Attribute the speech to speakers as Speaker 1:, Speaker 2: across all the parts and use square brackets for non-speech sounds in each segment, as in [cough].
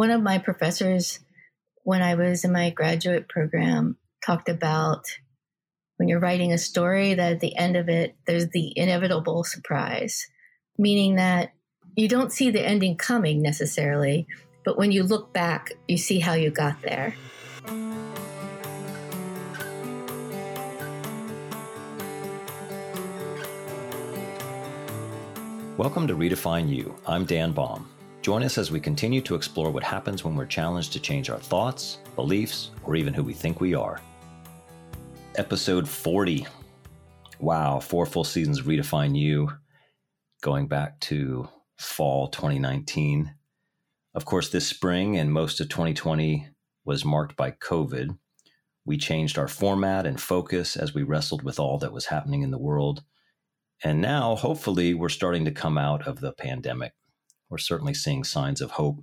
Speaker 1: one of my professors when I was in my graduate program talked about when you're writing a story that at the end of it, there's the inevitable surprise, meaning that you don't see the ending coming necessarily, but when you look back, you see how you got there.
Speaker 2: Welcome to Redefine You. I'm Dan Baum. Join us as we continue to explore what happens when we're challenged to change our thoughts, beliefs, or even who we think we are. Episode 40. Wow, four full seasons Redefine You, going back to fall 2019. Of course, this spring and most of 2020 was marked by COVID. We changed our format and focus as we wrestled with all that was happening in the world. And now, hopefully, we're starting to come out of the pandemic. We're certainly seeing signs of hope.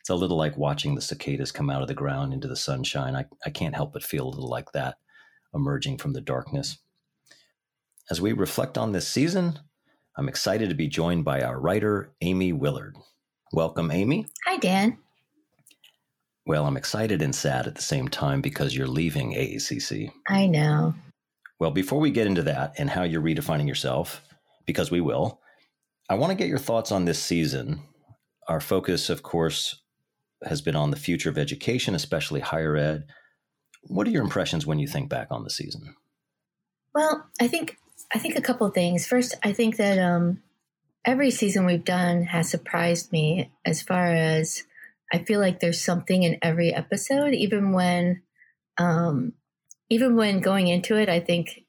Speaker 2: It's a little like watching the cicadas come out of the ground into the sunshine. I, I can't help but feel a little like that emerging from the darkness. As we reflect on this season, I'm excited to be joined by our writer, Amy Willard. Welcome, Amy.
Speaker 1: Hi, Dan.
Speaker 2: Well, I'm excited and sad at the same time because you're leaving AACC.
Speaker 1: I know.
Speaker 2: Well, before we get into that and how you're redefining yourself, because we will, I want to get your thoughts on this season. Our focus, of course, has been on the future of education, especially higher ed. What are your impressions when you think back on the season?
Speaker 1: Well, I think I think a couple things. First, I think that um, every season we've done has surprised me as far as I feel like there's something in every episode, even when um, even when going into it, I think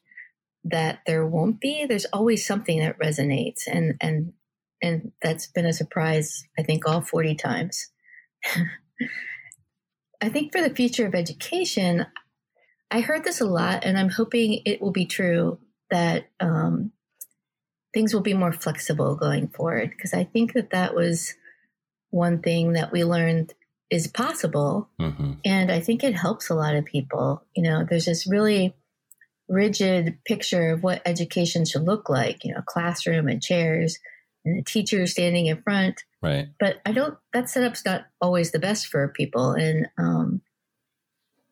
Speaker 1: that there won't be. There's always something that resonates, and and and that's been a surprise. I think all forty times. [laughs] I think for the future of education, I heard this a lot, and I'm hoping it will be true that um, things will be more flexible going forward. Because I think that that was one thing that we learned is possible. Mm-hmm. And I think it helps a lot of people. You know, there's this really rigid picture of what education should look like, you know, classroom and chairs and a teacher standing in front.
Speaker 2: Right.
Speaker 1: But I don't, that setup's not always the best for people and, um,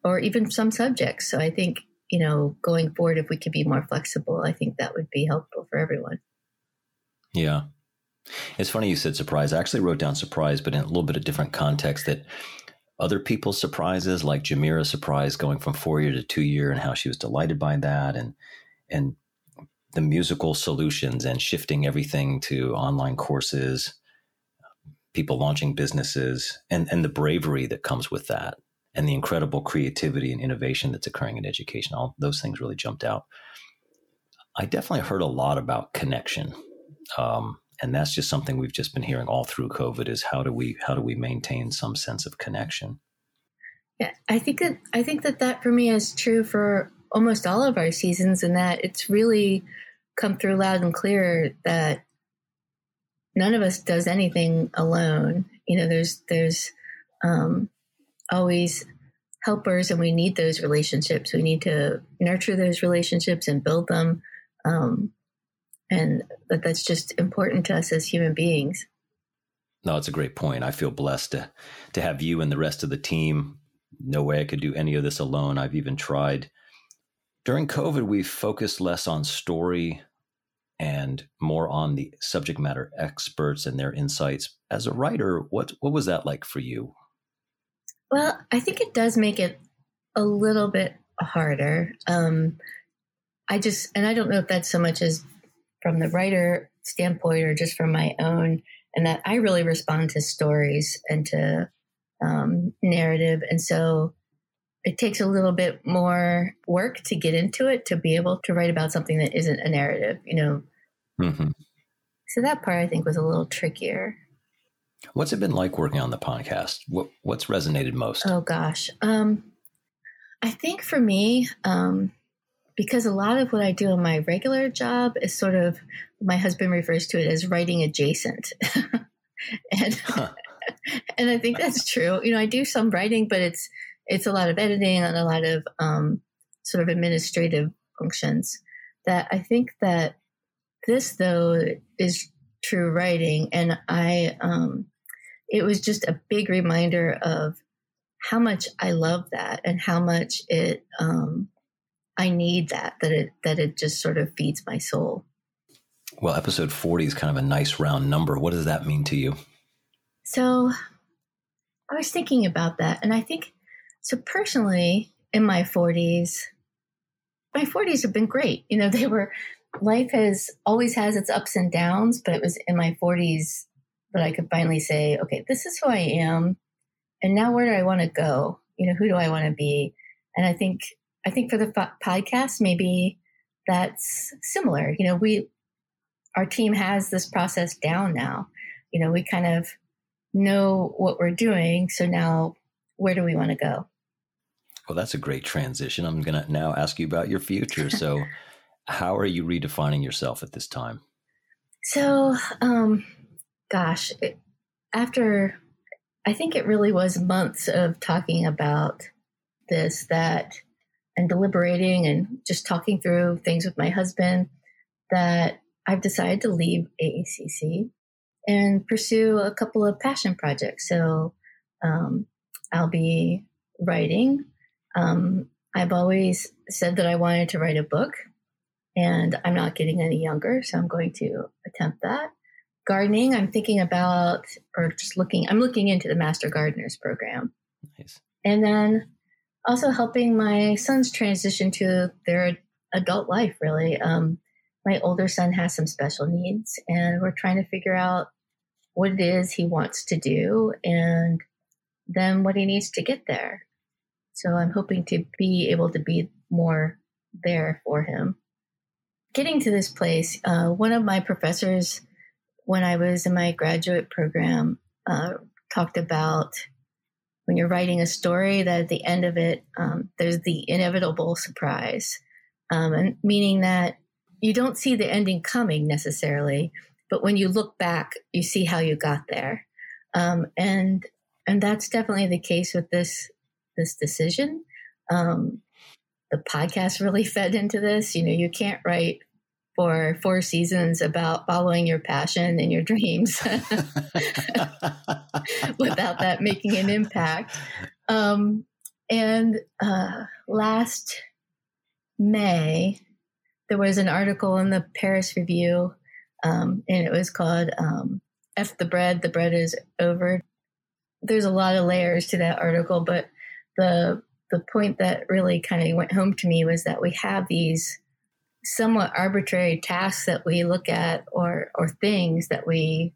Speaker 1: or even some subjects. So I think, you know, going forward, if we could be more flexible, I think that would be helpful for everyone.
Speaker 2: Yeah. It's funny you said surprise. I actually wrote down surprise, but in a little bit of different context that other people's surprises, like Jamira's surprise going from four year to two year and how she was delighted by that and and the musical solutions and shifting everything to online courses, people launching businesses, and, and the bravery that comes with that, and the incredible creativity and innovation that's occurring in education. All those things really jumped out. I definitely heard a lot about connection. Um, and that's just something we've just been hearing all through COVID is how do we how do we maintain some sense of connection?
Speaker 1: Yeah, I think that I think that that for me is true for almost all of our seasons, and that it's really come through loud and clear that none of us does anything alone. You know, there's there's um, always helpers, and we need those relationships. We need to nurture those relationships and build them. Um, and that that's just important to us as human beings.
Speaker 2: No, it's a great point. I feel blessed to to have you and the rest of the team. No way I could do any of this alone. I've even tried. During COVID, we focused less on story and more on the subject matter experts and their insights. As a writer, what what was that like for you?
Speaker 1: Well, I think it does make it a little bit harder. Um, I just, and I don't know if that's so much as from the writer standpoint or just from my own, and that I really respond to stories and to um, narrative. And so it takes a little bit more work to get into it to be able to write about something that isn't a narrative, you know. Mm-hmm. So that part I think was a little trickier.
Speaker 2: What's it been like working on the podcast? What what's resonated most?
Speaker 1: Oh gosh, um, I think for me, um, because a lot of what I do in my regular job is sort of my husband refers to it as writing adjacent. [laughs] and huh. [laughs] and I think that's true. You know, I do some writing, but it's it's a lot of editing and a lot of um, sort of administrative functions. That I think that this though is true writing, and I um, it was just a big reminder of how much I love that and how much it um, I need that that it that it just sort of feeds my soul.
Speaker 2: Well, episode 40 is kind of a nice round number. What does that mean to you?
Speaker 1: So I was thinking about that and I think so personally in my 40s my 40s have been great. You know, [laughs] they were life has always has its ups and downs, but it was in my 40s that I could finally say, okay, this is who I am and now where do I want to go? You know, who do I want to be? And I think I think for the podcast, maybe that's similar. You know, we our team has this process down now. You know, we kind of know what we're doing. So now, where do we want to go?
Speaker 2: Well, that's a great transition. I'm going to now ask you about your future. So, [laughs] how are you redefining yourself at this time?
Speaker 1: So, um, gosh, it, after I think it really was months of talking about this that and deliberating and just talking through things with my husband that I've decided to leave AACC and pursue a couple of passion projects. So um, I'll be writing. Um, I've always said that I wanted to write a book, and I'm not getting any younger, so I'm going to attempt that gardening i'm thinking about or just looking i'm looking into the master gardeners program nice. and then also helping my sons transition to their adult life really. Um, my older son has some special needs and we're trying to figure out what it is he wants to do and then what he needs to get there. So i'm hoping to be able to be more there for him. Getting to this place uh, one of my professors when I was in my graduate program, uh, talked about when you're writing a story that at the end of it, um, there's the inevitable surprise, um, and meaning that you don't see the ending coming necessarily, but when you look back, you see how you got there, um, and and that's definitely the case with this this decision. Um, the podcast [laughs] really fed into this. You know, you can't write for four seasons about following your passion and your dreams [laughs] without that making an impact. Um, and uh, last May, there was an article in the Paris Review, um, and it was called um, F the Bread, the Bread is Over. There's a lot of layers to that article, but the the point that really kind of went home to me was that we have these somewhat arbitrary tasks that we look at or or things that we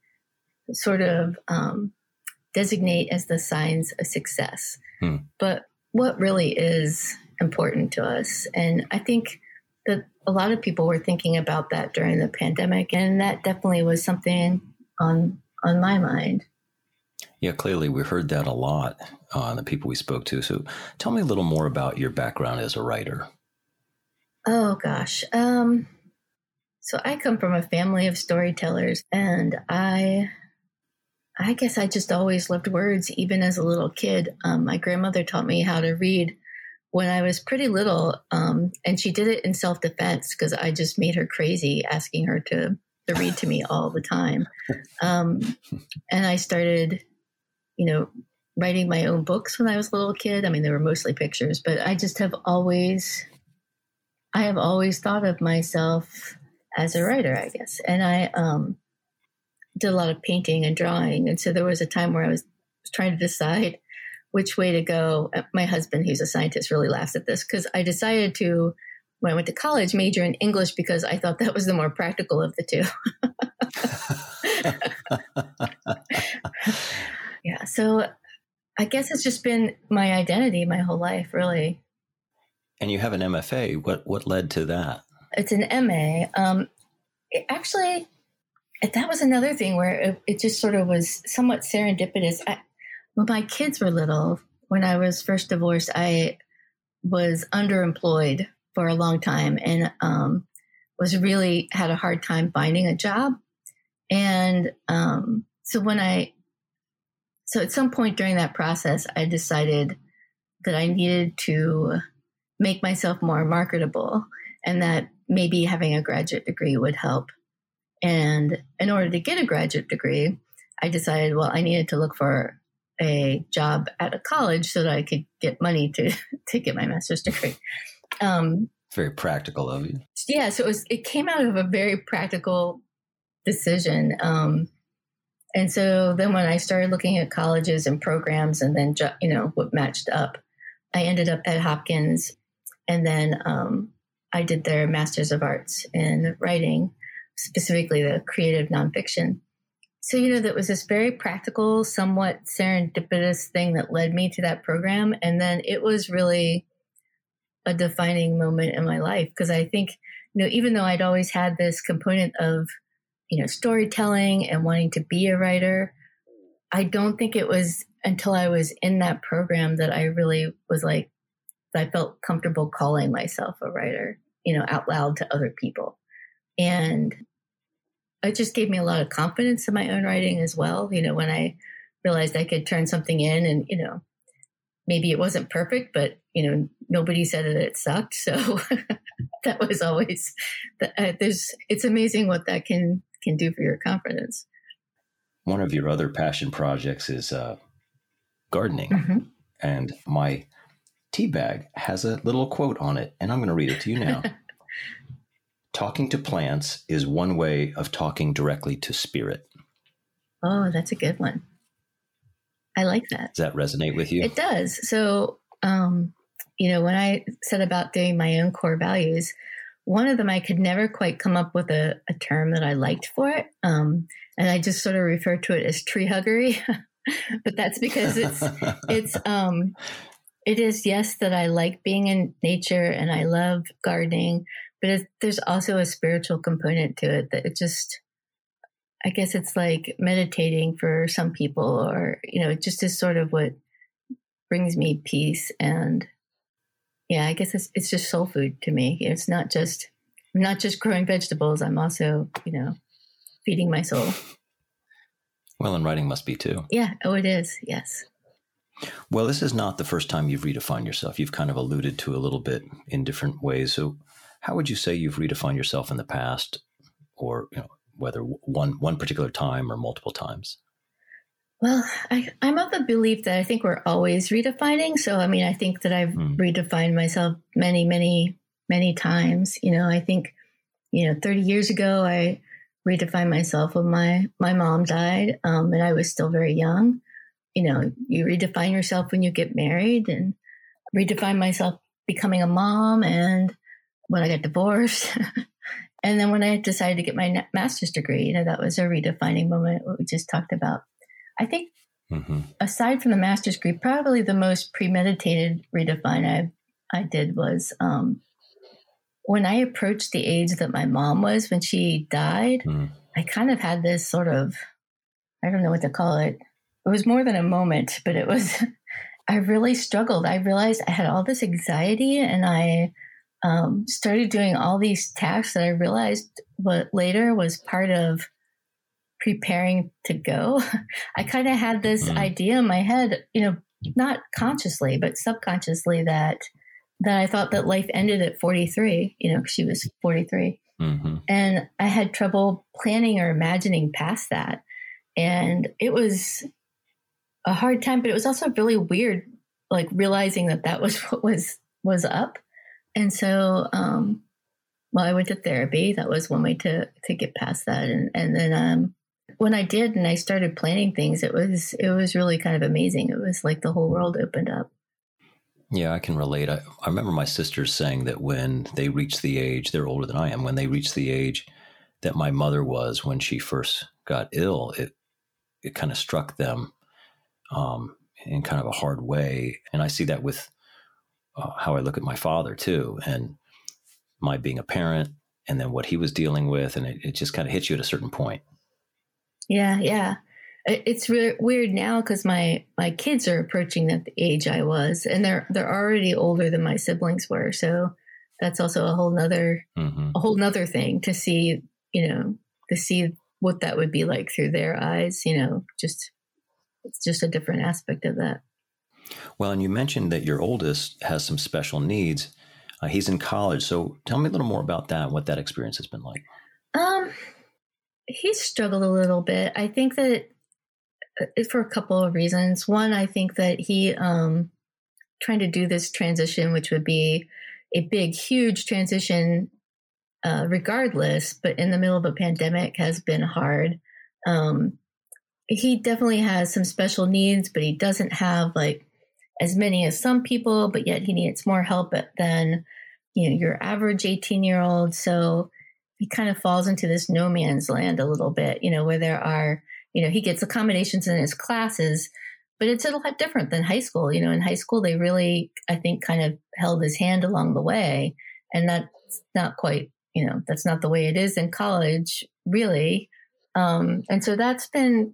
Speaker 1: sort of um, designate as the signs of success. Hmm. But what really is important to us, and I think that a lot of people were thinking about that during the pandemic, and that definitely was something on on my mind.
Speaker 2: Yeah, clearly we heard that a lot on the people we spoke to. So tell me a little more about your background as a writer.
Speaker 1: Oh gosh. Um so I come from a family of storytellers and I I guess I just always loved words even as a little kid. Um, my grandmother taught me how to read when I was pretty little um, and she did it in self-defense because I just made her crazy asking her to to read to me all the time. Um, and I started you know writing my own books when I was a little kid. I mean, they were mostly pictures, but I just have always I have always thought of myself as a writer, I guess. And I um, did a lot of painting and drawing. And so there was a time where I was trying to decide which way to go. Uh, my husband, who's a scientist, really laughs at this because I decided to, when I went to college, major in English because I thought that was the more practical of the two. [laughs] [laughs] yeah. So I guess it's just been my identity my whole life, really.
Speaker 2: And you have an MFA. What what led to that?
Speaker 1: It's an MA. Um, it actually, that was another thing where it, it, just sort of was somewhat serendipitous. I, when my kids were little, when I was first divorced, I was underemployed for a long time and um, was really had a hard time finding a job. And um, so when I, so at some point during that process, I decided that I needed to make myself more marketable and that maybe having a graduate degree would help. And in order to get a graduate degree, I decided, well, I needed to look for a job at a college so that I could get money to [laughs] to get my master's degree. Um,
Speaker 2: very practical of you.
Speaker 1: Yeah, so it was. It came out of a very practical decision. Um, and so then when I started looking at colleges and programs, and then you know what matched up, I ended up at Hopkins, and then um, I did their Masters of Arts in writing, specifically the creative nonfiction. So, you know, that was this very practical, somewhat serendipitous thing that led me to that program. And then it was really a defining moment in my life because I think, you know, even though I'd always had this component of, you know, storytelling and wanting to be a writer, I don't think it was until I was in that program that I really was like, I felt comfortable calling myself a writer, you know, out loud to other people. And it just gave me a lot of confidence in my own writing as well. You know, when I realized I could turn something in and, you know, maybe it wasn't perfect, but, you know, nobody said that it sucked. So [laughs] that was always, uh, there's, it's amazing what that can, can do for your confidence.
Speaker 2: One of your other passion projects is uh, gardening. Mm-hmm. And my tea bag has a little quote on it, and I'm going to read it to you now. [laughs] talking to plants is one way of talking directly to spirit.
Speaker 1: Oh, that's a good one. I like that.
Speaker 2: Does that resonate with you?
Speaker 1: It does. So, um, you know, when I said about doing my own core values, one of them I could never quite come up with a, a term that I liked for it. Um, and I just sort of refer to it as tree huggery. [laughs] but that's because it's [laughs] it's um it is yes that I like being in nature and I love gardening, but it, there's also a spiritual component to it that it just i guess it's like meditating for some people or you know it just is sort of what brings me peace and yeah i guess it's, it's just soul food to me. It's not just i'm not just growing vegetables i'm also you know feeding my soul.
Speaker 2: Well and writing must be too.
Speaker 1: Yeah. Oh it is. Yes
Speaker 2: well this is not the first time you've redefined yourself you've kind of alluded to a little bit in different ways so how would you say you've redefined yourself in the past, or you know, whether one one particular time or multiple times?
Speaker 1: Well, I, am of the belief that I think we're always redefining. So, I mean, I think that I've mm. redefined myself many, many, many times. You know, I think, you know, 30 years ago, I redefined myself when my my mom died, um, and I was still very young. You know, you redefine yourself when you get married, and redefine myself becoming a mom and when I got divorced. [laughs] and then when I decided to get my master's degree, you know, that was a redefining moment, what we just talked about. I think mm-hmm. aside from the master's degree, probably the most premeditated redefine I, I did was um, when I approached the age that my mom was when she died, mm. I kind of had this sort of, I don't know what to call it. It was more than a moment, but it was, [laughs] I really struggled. I realized I had all this anxiety and I, um, started doing all these tasks that I realized what later was part of preparing to go. [laughs] I kind of had this mm. idea in my head, you know, not consciously, but subconsciously that that I thought that life ended at 43, you know, she was 43. Mm-hmm. And I had trouble planning or imagining past that. And it was a hard time, but it was also really weird, like realizing that that was [laughs] what was was up and so, um, well, I went to therapy. That was one way to to get past that. And and then um, when I did, and I started planning things, it was it was really kind of amazing. It was like the whole world opened up.
Speaker 2: Yeah, I can relate. I, I remember my sisters saying that when they reached the age, they're older than I am, when they reached the age that my mother was when she first got ill, it it kind of struck them um, in kind of a hard way. And I see that with uh, how I look at my father too, and my being a parent, and then what he was dealing with, and it, it just kind of hits you at a certain point.
Speaker 1: Yeah, yeah. It's re- weird now because my my kids are approaching that age I was, and they're they're already older than my siblings were. So that's also a whole nother mm-hmm. a whole nother thing to see. You know, to see what that would be like through their eyes. You know, just it's just a different aspect of that.
Speaker 2: Well, and you mentioned that your oldest has some special needs. Uh, he's in college, so tell me a little more about that. What that experience has been like.
Speaker 1: Um, he struggled a little bit. I think that for a couple of reasons. One, I think that he um, trying to do this transition, which would be a big, huge transition, uh, regardless, but in the middle of a pandemic has been hard. Um, he definitely has some special needs, but he doesn't have like as many as some people, but yet he needs more help than you know your average 18 year old. So he kind of falls into this no man's land a little bit, you know, where there are, you know, he gets accommodations in his classes, but it's a lot different than high school. You know, in high school, they really, I think, kind of held his hand along the way. And that's not quite, you know, that's not the way it is in college, really. Um, and so that's been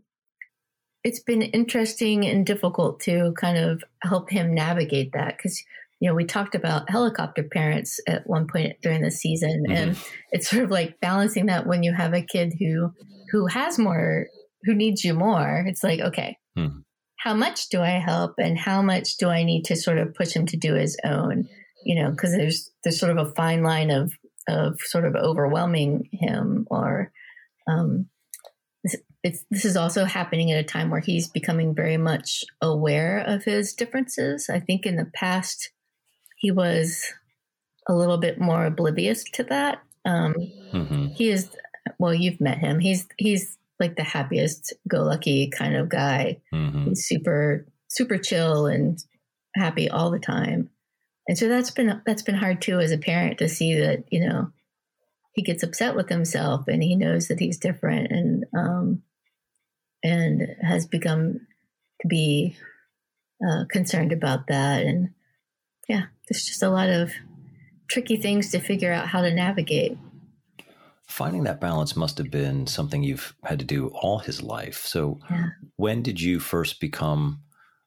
Speaker 1: it's been interesting and difficult to kind of help him navigate that because you know we talked about helicopter parents at one point during the season mm-hmm. and it's sort of like balancing that when you have a kid who who has more who needs you more it's like okay mm-hmm. how much do i help and how much do i need to sort of push him to do his own you know because there's there's sort of a fine line of of sort of overwhelming him or um, it's, this is also happening at a time where he's becoming very much aware of his differences. I think in the past, he was a little bit more oblivious to that. Um, mm-hmm. He is, well, you've met him. He's, he's like the happiest go lucky kind of guy. Mm-hmm. He's super, super chill and happy all the time. And so that's been, that's been hard too as a parent to see that, you know, he gets upset with himself and he knows that he's different. And, um, and has become to be uh, concerned about that. And yeah, there's just a lot of tricky things to figure out how to navigate.
Speaker 2: Finding that balance must have been something you've had to do all his life. So, yeah. when did you first become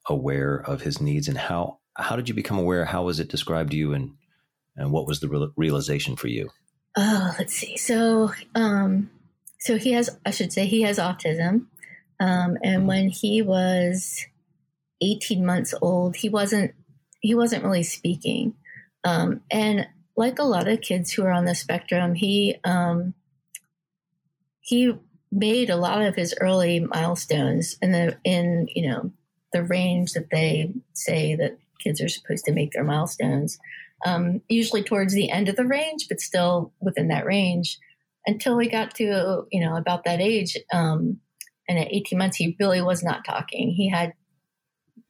Speaker 2: aware of his needs, and how how did you become aware? How was it described to you, and and what was the realization for you?
Speaker 1: Oh, let's see. So, um, so he has, I should say, he has autism, um, and when he was 18 months old, he wasn't he wasn't really speaking. Um, and like a lot of kids who are on the spectrum, he um, he made a lot of his early milestones in the in you know the range that they say that kids are supposed to make their milestones. Um, usually towards the end of the range, but still within that range. Until we got to you know about that age, um, and at 18 months, he really was not talking. He had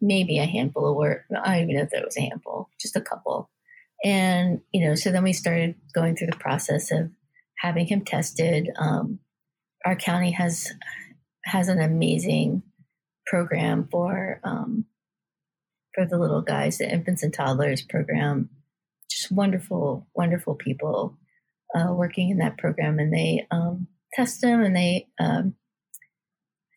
Speaker 1: maybe a handful of words. I don't even know if that was a handful, just a couple. And, you know, so then we started going through the process of having him tested. Um, our county has has an amazing program for um, for the little guys, the infants and toddlers program. Just wonderful, wonderful people uh, working in that program, and they um, test them and they um,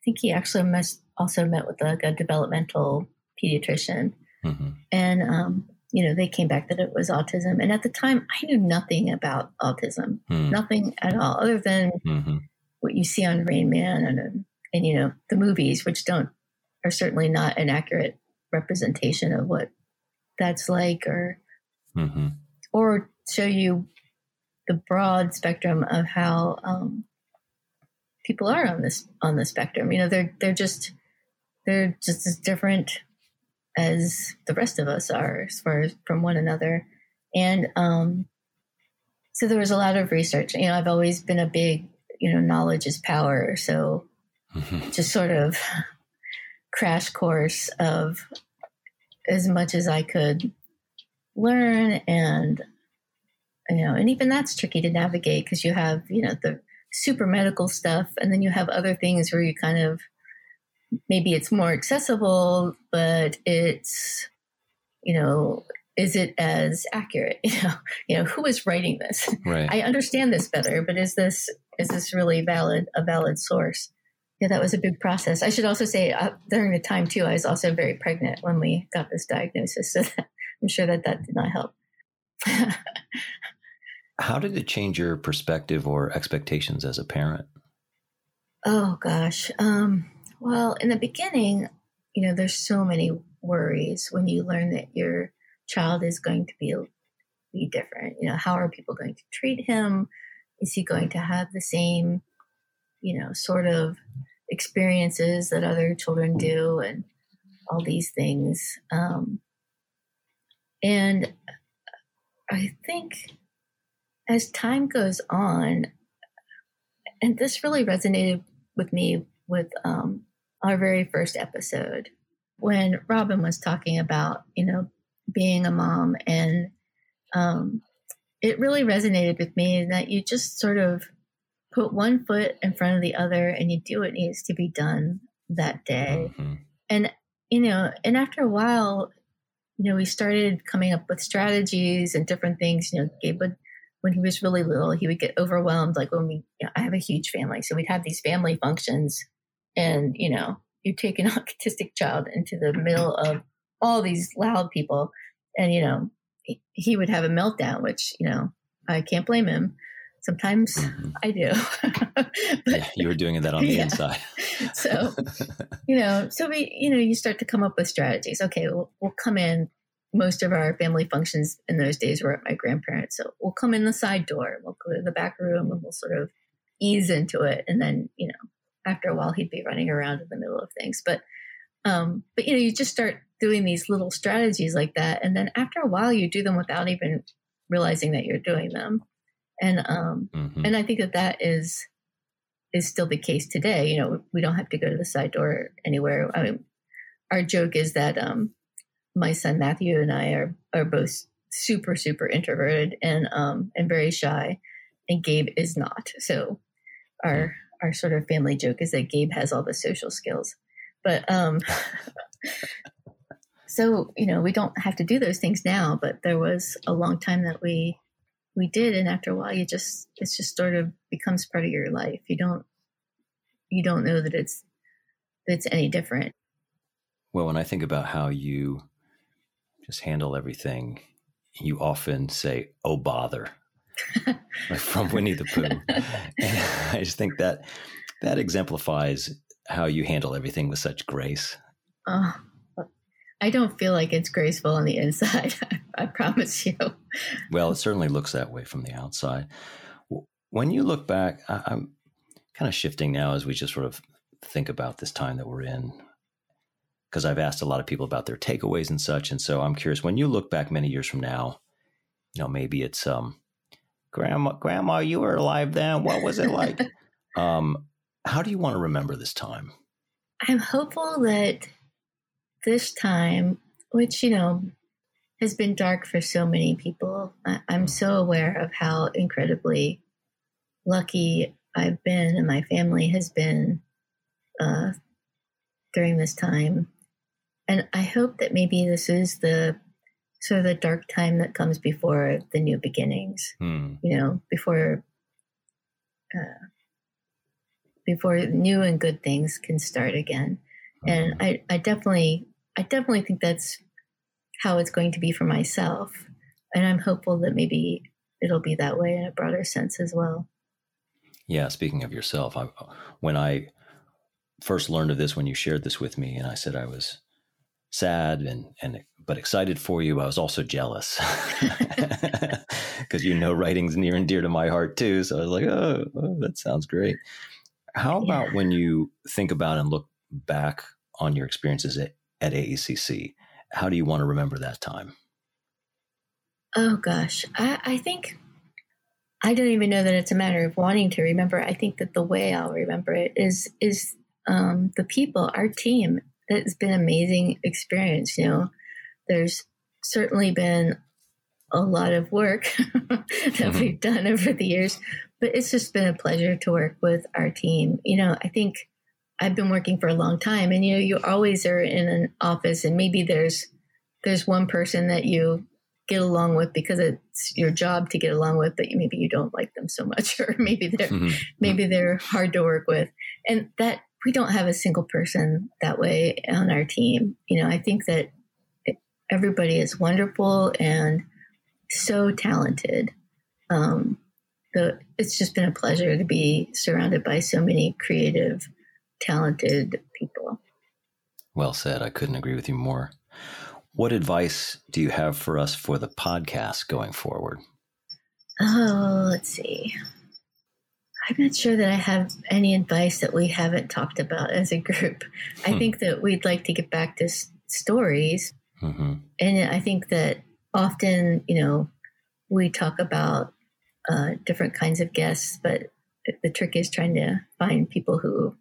Speaker 1: think he actually must also met with like a developmental pediatrician. Mm-hmm. And, um, you know, they came back that it was autism. And at the time, I knew nothing about autism, mm. nothing at all, other than mm-hmm. what you see on Rain Man and, and, you know, the movies, which don't, are certainly not an accurate representation of what that's like or, mm-hmm. or show you the broad spectrum of how um, people are on this on the spectrum. You know, they're they're just they're just as different as the rest of us are as far as from one another. And um, so there was a lot of research. You know, I've always been a big, you know, knowledge is power. So mm-hmm. just sort of crash course of as much as I could learn and you know, and even that's tricky to navigate because you have, you know, the super medical stuff and then you have other things where you kind of maybe it's more accessible but it's you know is it as accurate? [laughs] You know you know who is writing this?
Speaker 2: Right.
Speaker 1: I understand this better but is this is this really valid a valid source? Yeah that was a big process. I should also say uh, during the time too i was also very pregnant when we got this diagnosis so that, [laughs] i'm sure that that did not help [laughs]
Speaker 2: How did it change your perspective or expectations as a parent?
Speaker 1: Oh gosh. Um, well, in the beginning, you know, there's so many worries when you learn that your child is going to be be different. You know, how are people going to treat him? Is he going to have the same, you know, sort of experiences that other children do and all these things. Um, and I think as time goes on, and this really resonated with me with um, our very first episode when Robin was talking about, you know, being a mom. And um, it really resonated with me that you just sort of put one foot in front of the other and you do what needs to be done that day. Mm-hmm. And, you know, and after a while, you know, we started coming up with strategies and different things. You know, Gabe would, when he was really little, he would get overwhelmed. Like when we, you know, I have a huge family. So we'd have these family functions and, you know, you take an [laughs] autistic child into the middle of all these loud people and, you know, he would have a meltdown, which, you know, I can't blame him. Sometimes mm-hmm. I do.
Speaker 2: but, [laughs] yeah, you were doing that on the yeah. inside.
Speaker 1: so, [laughs] you know, so we, you know, you start to come up with strategies. Okay, we'll, we'll come in. Most of our family functions in those days were at my grandparents. So we'll come in the side door, we'll go to the back room and we'll sort of ease into it. And then, you know, after a while he'd be running around in the middle of things. But, um, but you know, you just start doing these little strategies like that. And then after a while you do them without even realizing that you're doing them and um, mm-hmm. and I think that that is is still the case today. You know, we don't have to go to the side door anywhere. I mean, our joke is that um, my son Matthew and I are are both super super introverted and um, and very shy, and Gabe is not. So our mm. our sort of family joke is that Gabe has all the social skills, but um. [laughs] so you know we don't have to do those things now but there was a long time that we we did and after a while you just it's just sort of becomes part of your life you don't you don't know that it's that it's any different
Speaker 2: well when i think about how you just handle everything you often say oh bother [laughs] like from winnie the pooh and [laughs] [laughs] i just think that that exemplifies how you handle everything with such grace
Speaker 1: oh I don't feel like it's graceful on the inside. I promise you.
Speaker 2: Well, it certainly looks that way from the outside. When you look back, I'm kind of shifting now as we just sort of think about this time that we're in, because I've asked a lot of people about their takeaways and such. And so I'm curious when you look back many years from now, you know, maybe it's, um, grandma, grandma, you were alive then. What was it like? [laughs] um, how do you want to remember this time?
Speaker 1: I'm hopeful that this time, which, you know, has been dark for so many people, I, I'm so aware of how incredibly lucky I've been and my family has been uh, during this time. And I hope that maybe this is the sort of the dark time that comes before the new beginnings, hmm. you know, before. Uh, before new and good things can start again. And hmm. I, I definitely I definitely think that's how it's going to be for myself. And I'm hopeful that maybe it'll be that way in a broader sense as well.
Speaker 2: Yeah, speaking of yourself, I, when I first learned of this, when you shared this with me, and I said I was sad and and but excited for you, I was also jealous [laughs] [laughs] because you know writing's near and dear to my heart too. So I was like, oh, oh that sounds great. How about yeah. when you think about and look back on your experiences at at AACC. How do you want to remember that time?
Speaker 1: Oh gosh, I, I think I don't even know that it's a matter of wanting to remember. I think that the way I'll remember it is is um, the people, our team. That's been an amazing experience. You know, there's certainly been a lot of work [laughs] that mm-hmm. we've done over the years, but it's just been a pleasure to work with our team. You know, I think I've been working for a long time, and you know, you always are in an office, and maybe there's there's one person that you get along with because it's your job to get along with, but maybe you don't like them so much, [laughs] or maybe they're mm-hmm. maybe they're hard to work with, and that we don't have a single person that way on our team. You know, I think that everybody is wonderful and so talented. Um, the, it's just been a pleasure to be surrounded by so many creative talented people.
Speaker 2: Well said. I couldn't agree with you more. What advice do you have for us for the podcast going forward?
Speaker 1: Oh, let's see. I'm not sure that I have any advice that we haven't talked about as a group. I
Speaker 2: Hmm.
Speaker 1: think that we'd like to get back to s- stories.
Speaker 2: hmm
Speaker 1: And I think that often, you know, we talk about uh, different kinds of guests, but the trick is trying to find people who,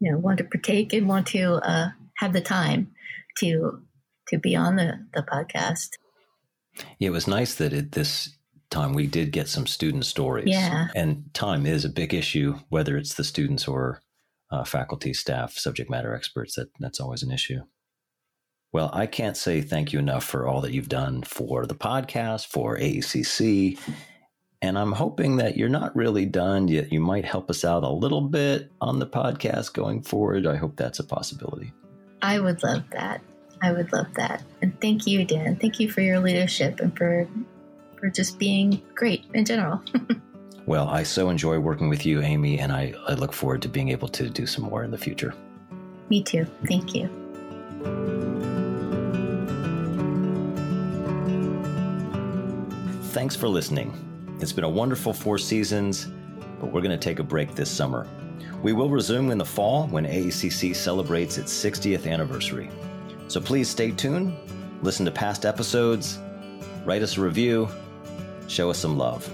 Speaker 1: you know, want to partake and want to uh, have the time to to be on the, the podcast.
Speaker 2: Yeah, it was nice that at this time we did get some student stories.
Speaker 1: Yeah.
Speaker 2: And time is a big issue, whether it's the students or uh, faculty, staff, subject matter experts. That that's always an issue. Well, I can't say thank you enough for all that you've done for the podcast, for AACC. And I'm hoping that you're not really done yet. You might help us out a little bit on the podcast going forward. I hope that's a possibility.
Speaker 1: I would love that. I would love that. And thank you, Dan. Thank you for your leadership and for for just being great in general. [laughs]
Speaker 2: Well, I so enjoy working with you, Amy, and I, I look forward to being able to do some more in the future.
Speaker 1: Me too. Thank you.
Speaker 2: Thanks for listening. It's been a wonderful four seasons, but we're going to take a break this summer. We will resume in the fall when AACC celebrates its 60th anniversary. So please stay tuned, listen to past episodes, write us a review, show us some love.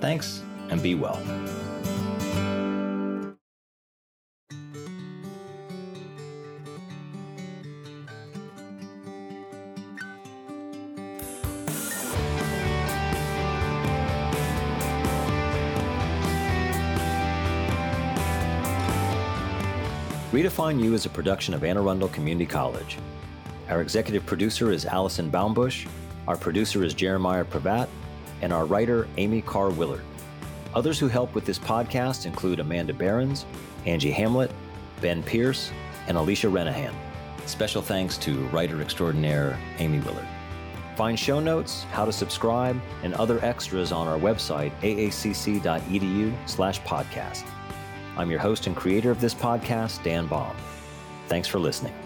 Speaker 2: Thanks, and be well. Redefine You is a production of Anne Arundel Community College. Our executive producer is Allison Baumbush, our producer is Jeremiah Pravat, and our writer, Amy Carr Willard. Others who help with this podcast include Amanda Behrens, Angie Hamlet, Ben Pierce, and Alicia Renahan. Special thanks to writer extraordinaire Amy Willard. Find show notes, how to subscribe, and other extras on our website, aacc.edu slash podcast. I'm your host and creator of this podcast, Dan Baum. Thanks for listening.